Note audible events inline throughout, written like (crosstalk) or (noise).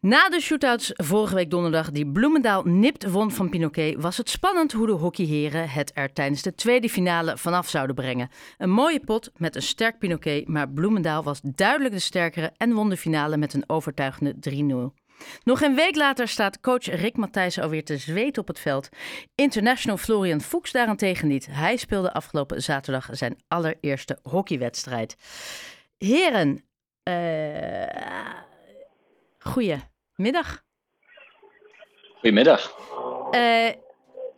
Na de shootouts vorige week donderdag die Bloemendaal nipt won van Pinoquet, was het spannend hoe de hockeyheren het er tijdens de tweede finale vanaf zouden brengen. Een mooie pot met een sterk Pinoquet, maar Bloemendaal was duidelijk de sterkere en won de finale met een overtuigende 3-0. Nog een week later staat coach Rick Matthijs alweer te zweet op het veld. International Florian Fuchs daarentegen niet. Hij speelde afgelopen zaterdag zijn allereerste hockeywedstrijd. Heren, uh, goedemiddag. Goedemiddag. Uh,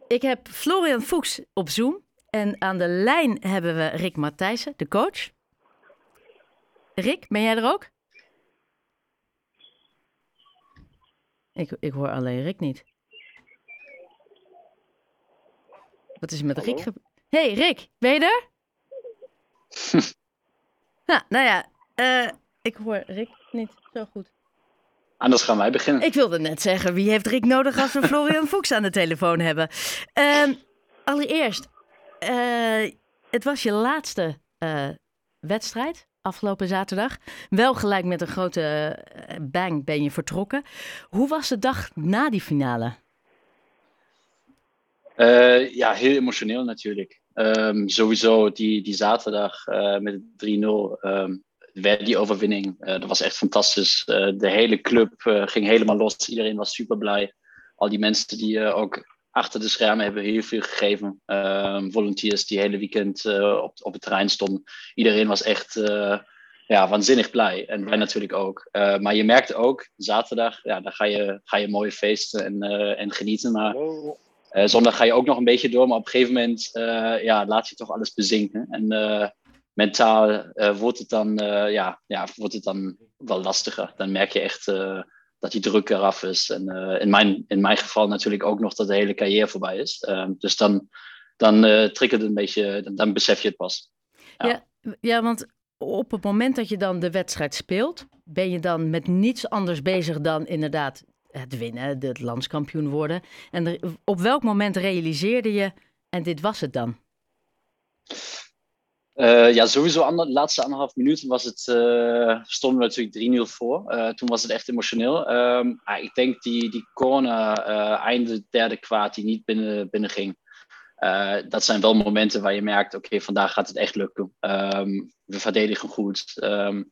ik heb Florian Fuchs op Zoom. En aan de lijn hebben we Rick Matthijssen, de coach. Rick, ben jij er ook? Ik, ik hoor alleen Rick niet. Wat is er met Hallo? Rick hey, Rick, ben je er? (laughs) nou, nou ja, uh, ik hoor Rick niet zo goed. Anders gaan wij beginnen. Ik wilde net zeggen, wie heeft Rick nodig als we Florian (laughs) Fuchs aan de telefoon hebben? Uh, allereerst, uh, het was je laatste uh, wedstrijd afgelopen zaterdag. Wel gelijk met een grote eh, bang ben je vertrokken. Hoe was de dag na die finale? Ja, heel emotioneel natuurlijk. Um, sowieso die, die zaterdag met 3-0, um, die overwinning, uh, dat was echt fantastisch. de hele club ging helemaal los. Iedereen was super blij. Al die mensen die ook achter de schermen hebben heel veel gegeven. Uh, volunteers die hele weekend op, op het terrein stonden. Iedereen was echt ja, waanzinnig blij. En wij natuurlijk ook. Eh, maar je merkte ook, zaterdag, ja, dan ga je, ga je mooie feesten en, en genieten. Maar zondag ga je ook nog een beetje door. Maar op een gegeven moment ja, laat je toch alles bezinken. En mentaal wordt, het dan, ja, ja, wordt het dan wel lastiger. Dan merk je echt dat die druk eraf is. En in, mijn, in mijn geval natuurlijk ook nog dat de hele carrière voorbij is. Uh, dus dan, dan triggert het een beetje, dan, dan, besef je het pas. Ja. ja. Want op het moment dat je dan de wedstrijd speelt, ben je dan met niets anders bezig dan inderdaad het winnen, het landskampioen worden. En op welk moment realiseerde je, en dit was het dan? Uh, ja, sowieso de laatste anderhalf minuten was het, uh, stonden we natuurlijk 3-0 voor. Uh, toen was het echt emotioneel. Um, ah, ik denk die, die corner einde derde kwaad die niet binnen, binnen ging. dat zijn wel momenten waar je merkt, oké, vandaag gaat het echt lukken. Um, we verdedigen goed. Um,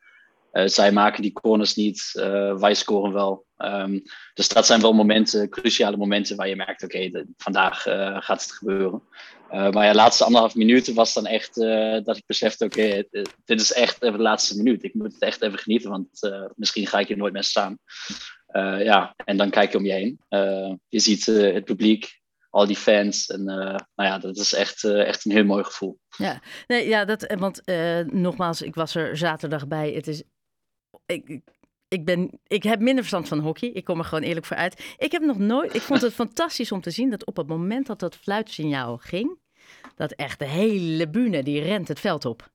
zij maken die corners niet, wij scoren wel. dus dat zijn wel momenten, cruciale momenten waar je merkt, oké, vandaag gaat het gebeuren. Uh, maar ja, de laatste anderhalf minuten was dan echt uh, dat ik besefte: oké, dit is echt even de laatste minuut. Ik moet het echt even genieten, want uh, misschien ga ik hier nooit meer staan. ja, en dan kijk je om je heen. je ziet het publiek, al die fans. En nou ja, dat is echt, echt een heel mooi gevoel. Ja, nee, ja dat, want nogmaals, ik was er zaterdag bij. Het is. Ik, ik, ben, ik heb minder verstand van hockey. Ik kom er gewoon eerlijk voor uit. Ik heb nog nooit. Ik vond het (laughs) fantastisch om te zien dat op het moment dat dat fluitsignaal ging, dat echt de hele bühne die rent het veld op.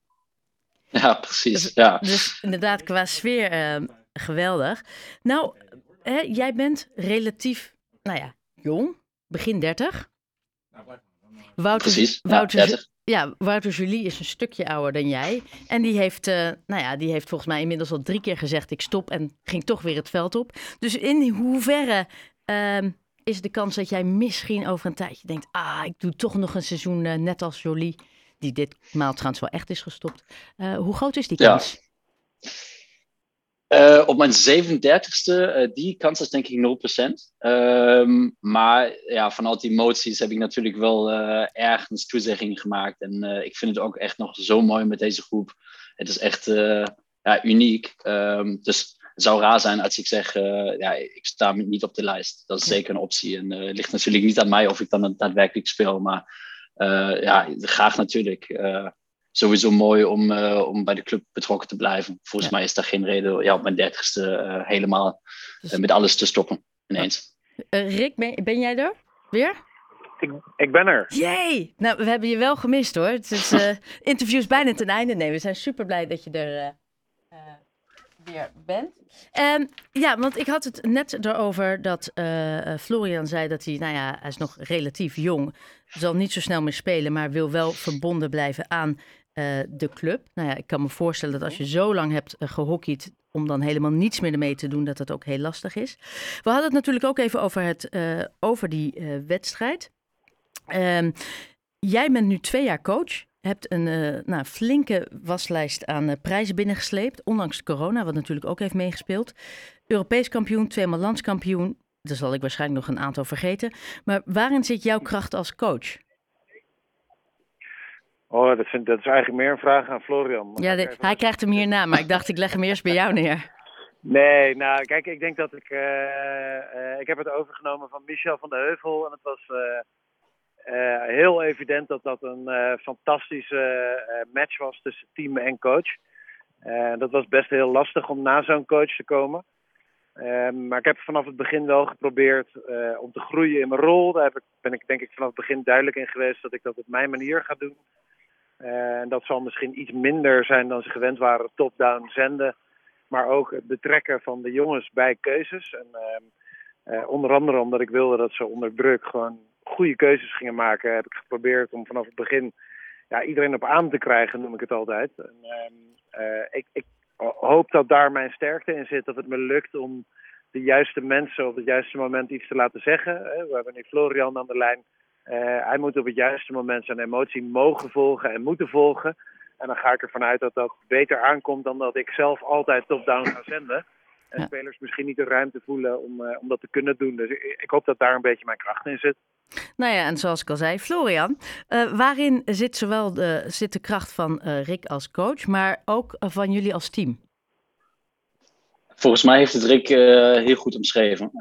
Ja, precies. Dus, ja. dus inderdaad, qua sfeer uh, geweldig. Nou, hè, jij bent relatief, nou ja, jong, begin 30. Wouter, precies, Wouter, ja, 30 ja, Wouter Julie is een stukje ouder dan jij. En die heeft, uh, nou ja, die heeft volgens mij inmiddels al drie keer gezegd: ik stop en ging toch weer het veld op. Dus in hoeverre uh, is de kans dat jij misschien over een tijdje denkt: ah, ik doe toch nog een seizoen uh, net als Jolie, die dit maal trouwens wel echt is gestopt. Uh, hoe groot is die kans? Ja. Uh, op mijn 37ste, uh, die kans is denk ik 0%. Uh, maar ja, vanuit die emoties heb ik natuurlijk wel uh, ergens toezeggingen gemaakt. En ik vind het ook echt nog zo mooi met deze groep. Het is echt ja, uniek. Um, dus het zou raar zijn als ik zeg, ja, ik sta niet op de lijst. Dat is zeker een optie. En het ligt natuurlijk niet aan mij of ik dan daadwerkelijk speel. Maar ja, graag natuurlijk sowieso mooi om, uh, om bij de club betrokken te blijven. Volgens mij is daar geen reden ja, op mijn dertigste uh, helemaal uh, met alles te stoppen ineens. Rick, ben, ben, jij er weer? Ik, ik ben er. Jee! Nou, we hebben je wel gemist hoor. Het is (laughs) interviews bijna ten einde. Nee, we zijn super blij dat je er weer bent. Um, ja, want ik had het net erover dat uh, Florian zei dat hij, nou ja, hij is nog relatief jong, zal niet zo snel meer spelen, maar wil wel verbonden blijven aan de club. Nou ja, ik kan me voorstellen dat als je zo lang hebt gehockeyd, om dan helemaal niets meer mee te doen, dat het ook heel lastig is. We hadden het natuurlijk ook even over, het, over die wedstrijd. Ehm, jij bent nu twee jaar coach hebt een uh, nou, flinke waslijst aan uh, prijzen binnengesleept. Ondanks corona, wat natuurlijk ook heeft meegespeeld. Europees kampioen, tweemaal landskampioen. Daar zal ik waarschijnlijk nog een aantal vergeten. Maar waarin zit jouw kracht als coach? Oh, dat, vind, dat is eigenlijk meer een vraag aan Florian. Ja, hij krijgt hem hierna, maar ik dacht ik leg hem eerst bij jou neer. Nee, nou kijk, ik denk dat ik... Uh, ik heb het overgenomen van Michel van de Heuvel. En het was uh, heel evident dat dat een uh, fantastische uh, match was tussen team en coach. dat was best heel lastig om na zo'n coach te komen. Ehm, maar ik heb vanaf het begin wel geprobeerd om te groeien in mijn rol. Daar heb ik, ben ik denk ik vanaf het begin duidelijk in geweest dat ik dat op mijn manier ga doen. En dat zal misschien iets minder zijn dan ze gewend waren top-down zenden. Maar ook het betrekken van de jongens bij keuzes. En, ehm, onder andere omdat ik wilde dat ze onder druk gewoon goede keuzes gingen maken, heb ik geprobeerd om vanaf het begin ja, iedereen op aan te krijgen, noem ik het altijd. En, uh, ik, ik hoop dat daar mijn sterkte in zit, dat het me lukt om de juiste mensen op het juiste moment iets te laten zeggen. We hebben nu Florian aan de lijn. Uh, hij moet op het juiste moment zijn emotie mogen volgen en moeten volgen. En dan ga ik ervan uit dat dat beter aankomt dan dat ik zelf altijd top-down ga zenden. En spelers misschien niet de ruimte voelen om, uh, om dat te kunnen doen. Dus ik, ik, hoop dat daar een beetje mijn kracht in zit. Nou ja, en zoals ik al zei, Florian, uh, waarin zit zowel de, zit de kracht van Rick als coach, maar ook van jullie als team? Volgens mij heeft het Rick heel goed omschreven.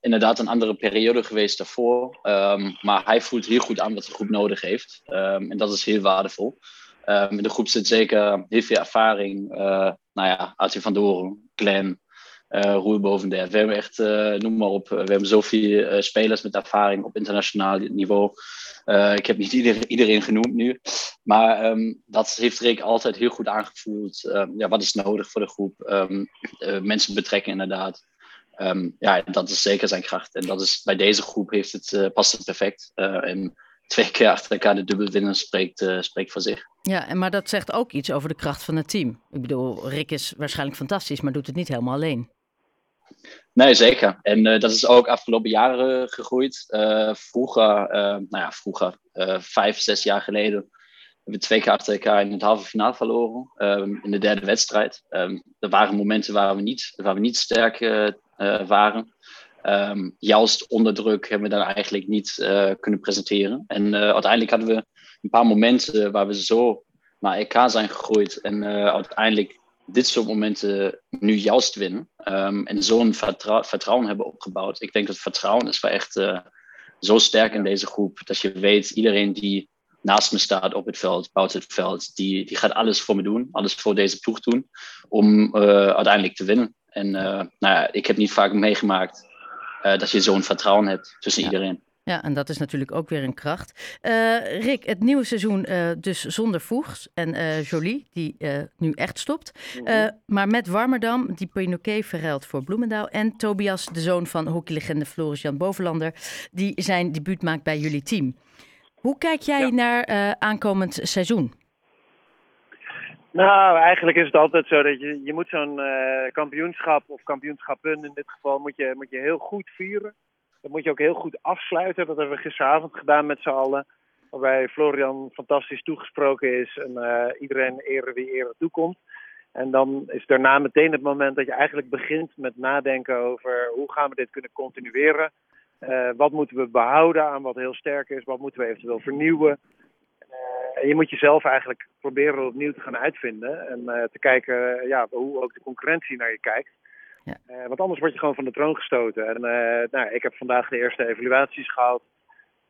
inderdaad, een andere periode geweest daarvoor. Um, maar hij voelt heel goed aan wat de groep nodig heeft. Um, en dat is heel waardevol. Um, in de groep zit zeker heel veel ervaring. nou ja, Arthur van Doren, Glenn, uh, Roel boven We hebben echt, uh, noem maar op, we hebben zoveel spelers met ervaring op internationaal niveau. ik heb niet iedereen, iedereen genoemd nu, maar um, dat heeft Rick altijd heel goed aangevoeld. Um, ja, wat is nodig voor de groep? Um, mensen betrekken inderdaad. ja, dat is zeker zijn kracht. En dat is, bij deze groep heeft het, past het perfect. en twee keer achter elkaar de dubbel winnen spreekt, spreekt voor zich. Ja, en maar dat zegt ook iets over de kracht van het team. Ik bedoel, Rick is waarschijnlijk fantastisch, maar doet het niet helemaal alleen. Nee, zeker. En uh, dat is ook afgelopen jaren gegroeid. Uh, vroeger, nou ja, vroeger, vijf, zes jaar geleden, hebben we twee keer achter elkaar in het halve finale verloren. Um, in de derde wedstrijd. Um, er waren momenten waar we niet, waar we niet sterk waren. Um, juist onder druk hebben we dan eigenlijk niet kunnen presenteren. En uiteindelijk hadden we een paar momenten waar we zo naar elkaar zijn gegroeid. En uiteindelijk dit soort momenten nu juist winnen. Um, en zo'n vertrouwen hebben opgebouwd. Ik denk dat vertrouwen is wel echt uh, zo sterk in deze groep. Dat je weet, iedereen die naast me staat op het veld, buiten het veld, die, die gaat alles voor me doen. Alles voor deze ploeg doen. Om uh, uiteindelijk te winnen. En uh, nou ja, ik heb niet vaak meegemaakt dat je zo'n vertrouwen hebt tussen iedereen. Ja, en dat is natuurlijk ook weer een kracht. Uh, Rick, het nieuwe seizoen uh, dus zonder Voegs en uh, Jolie, die nu echt stopt. Mhm. maar met Warmerdam, die Pinoquet verruilt voor Bloemendaal. En Tobias, de zoon van hockeylegende Floris-Jan Bovenlander, die zijn debuut maakt bij jullie team. Hoe kijk jij naar aankomend seizoen? Nou, eigenlijk is het altijd zo dat je, je moet zo'n kampioenschap of kampioenschappen in dit geval moet je, moet je heel goed vieren. Dat moet je ook heel goed afsluiten. Dat hebben we gisteravond gedaan met z'n allen. Waarbij Florian fantastisch toegesproken is en uh, iedereen ere wie ere toekomt. En dan is daarna meteen het moment dat je eigenlijk begint met nadenken over hoe gaan we dit kunnen continueren. Uh, wat moeten we behouden aan wat heel sterk is? Wat moeten we eventueel vernieuwen? Uh, en je moet jezelf eigenlijk proberen opnieuw te gaan uitvinden. En te kijken ja, hoe ook de concurrentie naar je kijkt. Uh, want anders word je gewoon van de troon gestoten. En uh, nou, ik heb vandaag de eerste evaluaties gehad.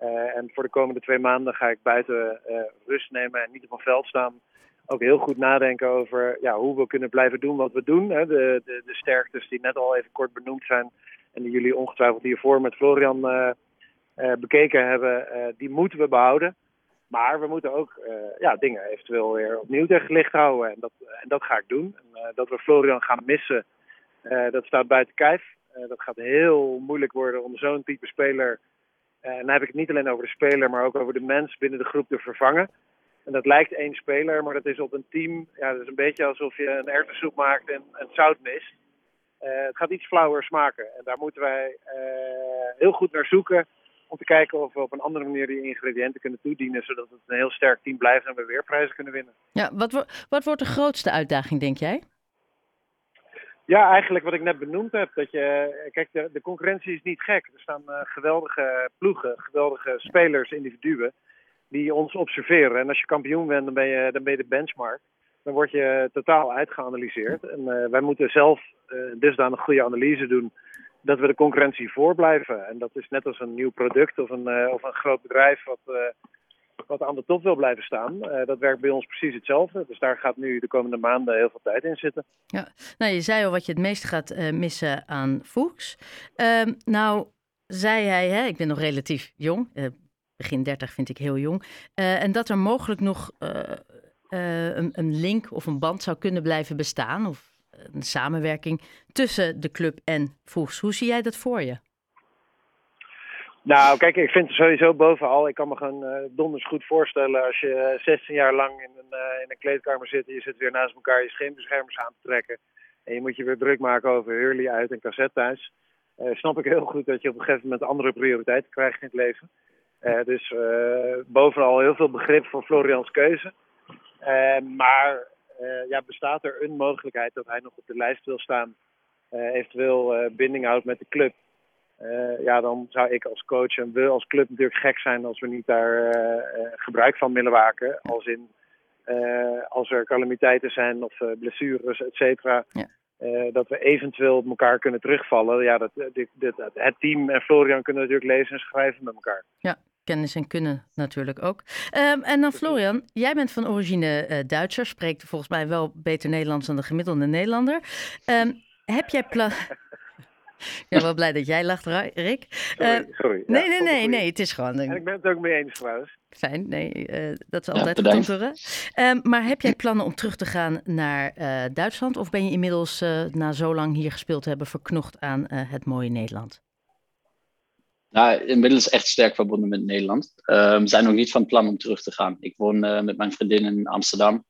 Uh, en voor de komende twee maanden ga ik buiten rust nemen en niet op mijn veld staan. Ook heel goed nadenken over ja, hoe we kunnen blijven doen wat we doen. Hè. De, de, de sterktes die net al even kort benoemd zijn. En die jullie ongetwijfeld hiervoor met Florian bekeken hebben. die moeten we behouden. Maar we moeten ook ja, dingen eventueel weer opnieuw tegen licht houden. En dat, en dat ga ik doen. En, dat we Florian gaan missen dat staat buiten kijf. Uh, dat gaat heel moeilijk worden om zo'n type speler. Uh, en dan heb ik het niet alleen over de speler, maar ook over de mens binnen de groep te vervangen. En dat lijkt één speler, maar dat is op een team. Ja, dat is een beetje alsof je een erwtensoep maakt en, en zout mist. het gaat iets flauwer smaken. En daar moeten wij heel goed naar zoeken. Om te kijken of we op een andere manier die ingrediënten kunnen toedienen. Zodat het een heel sterk team blijft en we weer prijzen kunnen winnen. Ja, wat, wat wordt de grootste uitdaging, denk jij? Ja, eigenlijk wat ik net benoemd heb. Dat je, kijk, de, de concurrentie is niet gek. Er staan uh, geweldige ploegen, geweldige spelers, individuen. Die ons observeren. En als je kampioen bent, dan ben je, dan ben je de benchmark. Dan word je totaal uitgeanalyseerd. En uh, wij moeten zelf uh, dusdanig goede analyse doen dat we de concurrentie voorblijven. En dat is net als een nieuw product of een, of een groot bedrijf wat, wat aan de top wil blijven staan. Uh, dat werkt bij ons precies hetzelfde. Dus daar gaat nu de komende maanden heel veel tijd in zitten. Ja, nou je zei al wat je het meest gaat missen aan Fuchs. Ehm, nou zei hij, hè, ik ben nog relatief jong, begin 30 vind ik heel jong. en dat er mogelijk nog een, een link of een band zou kunnen blijven bestaan. Of een samenwerking tussen de club en Voegs. Hoe zie jij dat voor je? Nou, kijk, ik vind het sowieso bovenal. Ik kan me gewoon uh, donders goed voorstellen als je 16 jaar lang in een, uh, in een kleedkamer zit en je zit weer naast elkaar je scheenbeschermers aan te trekken. En je moet je weer druk maken over Hurley uit en cassette thuis. Snap ik heel goed dat je op een gegeven moment andere prioriteiten krijgt in het leven. dus bovenal heel veel begrip voor Florians keuze. maar ja, bestaat er een mogelijkheid dat hij nog op de lijst wil staan, eventueel binding houdt met de club. Ja, dan zou ik als coach en we als club natuurlijk gek zijn als we niet daar gebruik van willen maken. Als in als er calamiteiten zijn of blessures, et cetera. Ja. dat we eventueel op elkaar kunnen terugvallen. Ja, dat, dit, dit, het team en Florian kunnen natuurlijk lezen en schrijven met elkaar. Ja, kennis en kunnen natuurlijk ook. Um, en dan Florian, jij bent van origine uh, Duitser, spreekt volgens mij wel beter Nederlands dan de gemiddelde Nederlander. Um, heb jij plan... (laughs) (laughs) Ik ben wel blij dat jij lacht, Rick. Sorry, uh, sorry. Nee, nee, nee, nee, het is gewoon... En ik ben het ook mee eens trouwens. Fijn, nee, uh, dat is altijd ja, goed horen. Um, maar heb jij plannen om terug te gaan naar uh, Duitsland? Of ben je inmiddels na zo lang hier gespeeld te hebben verknocht aan het mooie Nederland? Nou, inmiddels echt sterk verbonden met Nederland. Um, we zijn ook niet van plan om terug te gaan. Ik woon uh, met mijn vriendin in Amsterdam.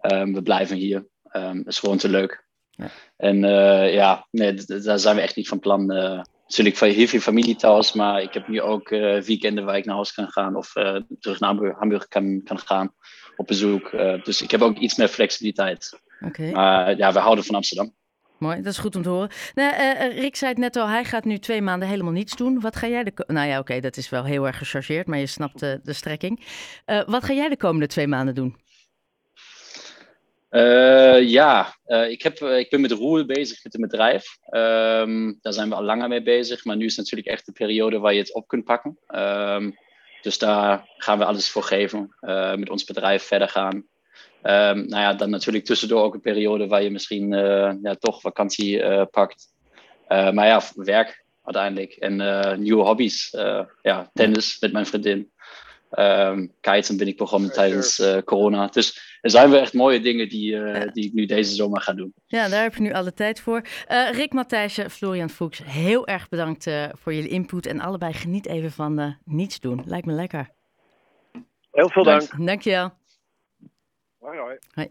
Um, we blijven hier. Um, het is gewoon te leuk. Ja. En uh, ja, nee, daar zijn we echt niet van plan. Uh, natuurlijk van heel veel familie thuis, maar ik heb nu ook weekenden waar ik naar huis kan gaan of terug naar Hamburg kan, kan gaan op bezoek. dus ik heb ook iets meer flexibiliteit. Okay. Maar ja, we houden van Amsterdam. Mooi, dat is goed om te horen. Nou, uh, Rick zei het net al, hij gaat nu twee maanden helemaal niets doen. Wat ga jij de... Nou ja, oké, okay, dat is wel heel erg gechargeerd, maar je snapt de, de strekking. Uh, wat ga jij de komende twee maanden doen? Uh, ja, ik, heb, ik ben met Roel bezig met een bedrijf. Um, daar zijn we al langer mee bezig, maar nu is natuurlijk echt de periode waar je het op kunt pakken. Um, dus daar gaan we alles voor geven. met ons bedrijf verder gaan. Um, nou ja, dan natuurlijk tussendoor ook een periode waar je misschien ja, toch vakantie pakt. Maar ja, werk uiteindelijk. En nieuwe hobby's. ja, tennis met mijn vriendin. Um, kiten ben ik begonnen tijdens corona. Dus er zijn wel echt mooie dingen die, ja. die ik nu deze zomer ga doen. Ja, daar heb je nu alle tijd voor. Rick Matthijssen, Florian Fuchs, heel erg bedankt voor jullie input. En allebei geniet even van niets doen. Lijkt me lekker. Heel veel dank. Dank je wel. Hoi hoi. Hoi.